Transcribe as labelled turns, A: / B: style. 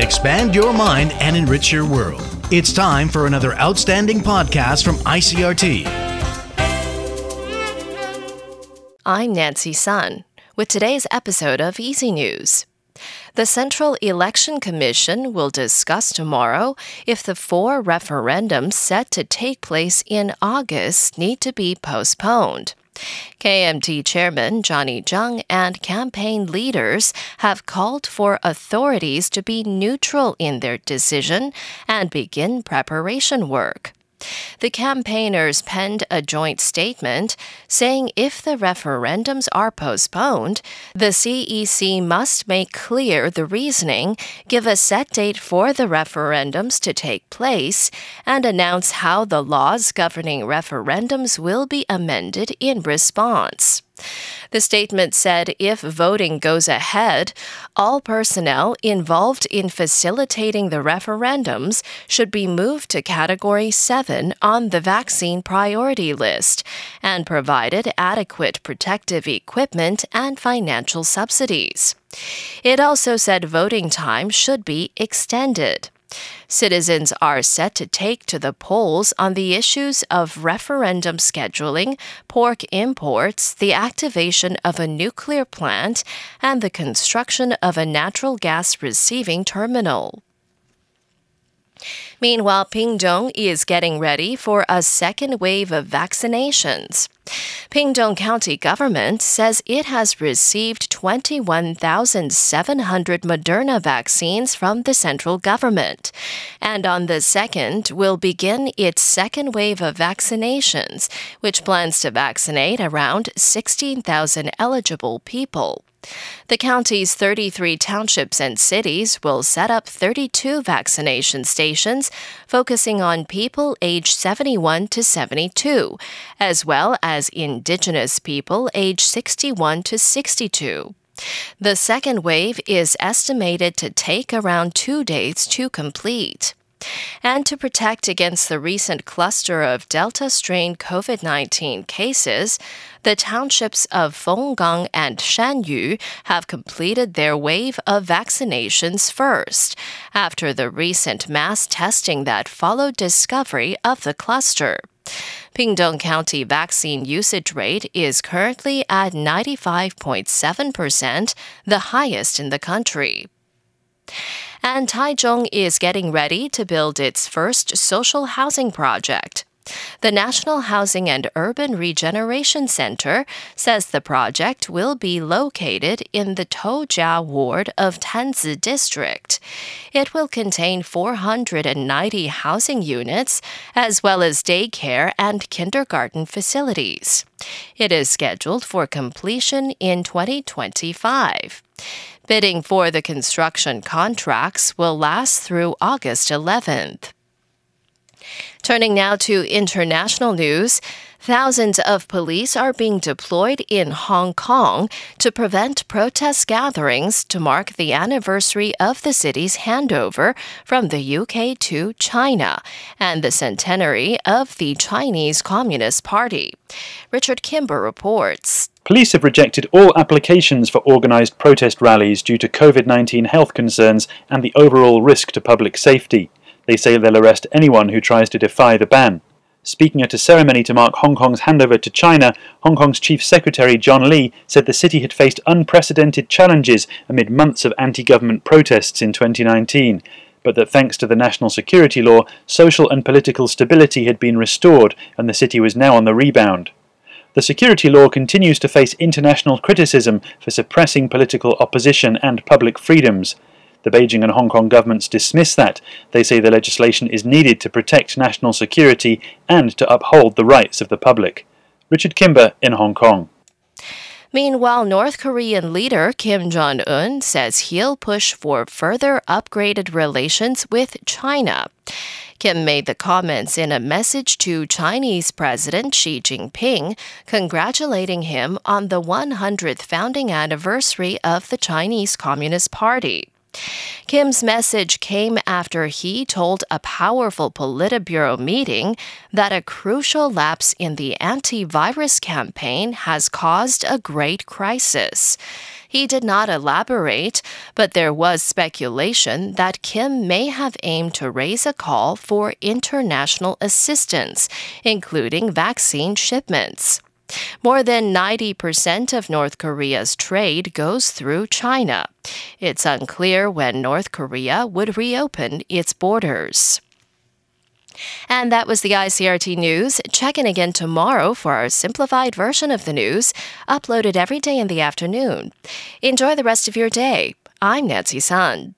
A: Expand your mind and enrich your world. It's time for another outstanding podcast from ICRT.
B: I'm Nancy Sun with today's episode of Easy News. The Central Election Commission will discuss tomorrow if the four referendums set to take place in August need to be postponed. KMT Chairman Johnny Chiang and campaign leaders have called for authorities to be neutral in their decision and begin preparation work. The campaigners penned a joint statement saying if the referendums are postponed, the CEC must make clear the reasoning, give a set date for the referendums to take place, and announce how the laws governing referendums will be amended in response. The statement said if voting goes ahead, all personnel involved in facilitating the referendums should be moved to Category 7 on the vaccine priority list and provided adequate protective equipment and financial subsidies. It also said voting time should be extended. Citizens are set to take to the polls on the issues of referendum scheduling, pork imports, the activation of a nuclear plant, and the construction of a natural gas receiving terminal. Meanwhile, Pingtung is getting ready for a second wave of vaccinations. Pingtung County government says it has received 21,700 Moderna vaccines from the central government, and on the 2nd will begin its second wave of vaccinations, which plans to vaccinate around 16,000 eligible people. The county's 33 townships and cities will set up 32 vaccination stations focusing on people aged 71 to 72, as well as indigenous people aged 61 to 62. The second wave is estimated to take around two days to complete. And to protect against the recent cluster of Delta strain COVID 19 cases, the townships of Fenggang and Shanyu have completed their wave of vaccinations first, after the recent mass testing that followed discovery of the cluster. Pingtung County vaccine usage rate is currently at 95.7%, the highest in the country and Taichung is getting ready to build its first social housing project. The National Housing and Urban Regeneration Center says the project will be located in the Toujia ward of Tanzi District. It will contain 490 housing units, as well as daycare and kindergarten facilities. It is scheduled for completion in 2025. Bidding for the construction contracts will last through August 11th. Turning now to international news. Thousands of police are being deployed in Hong Kong to prevent protest gatherings to mark the anniversary of the city's handover from the UK to China and the centenary of the Chinese Communist Party. Richard Kimber reports.
C: Police have rejected all applications for organised protest rallies due to COVID 19 health concerns and the overall risk to public safety. They say they'll arrest anyone who tries to defy the ban. Speaking at a ceremony to mark Hong Kong's handover to China, Hong Kong's Chief Secretary John Lee said the city had faced unprecedented challenges amid months of anti government protests in 2019, but that thanks to the national security law, social and political stability had been restored and the city was now on the rebound. The security law continues to face international criticism for suppressing political opposition and public freedoms. The Beijing and Hong Kong governments dismiss that. They say the legislation is needed to protect national security and to uphold the rights of the public. Richard Kimber in Hong Kong.
B: Meanwhile, North Korean leader Kim Jong un says he'll push for further upgraded relations with China. Kim made the comments in a message to Chinese President Xi Jinping, congratulating him on the 100th founding anniversary of the Chinese Communist Party. Kim's message came after he told a powerful Politburo meeting that a crucial lapse in the antivirus campaign has caused a great crisis. He did not elaborate, but there was speculation that Kim may have aimed to raise a call for international assistance, including vaccine shipments. More than 90% of North Korea's trade goes through China. It's unclear when North Korea would reopen its borders. And that was the ICRT news. Check in again tomorrow for our simplified version of the news, uploaded every day in the afternoon. Enjoy the rest of your day. I'm Nancy Sun.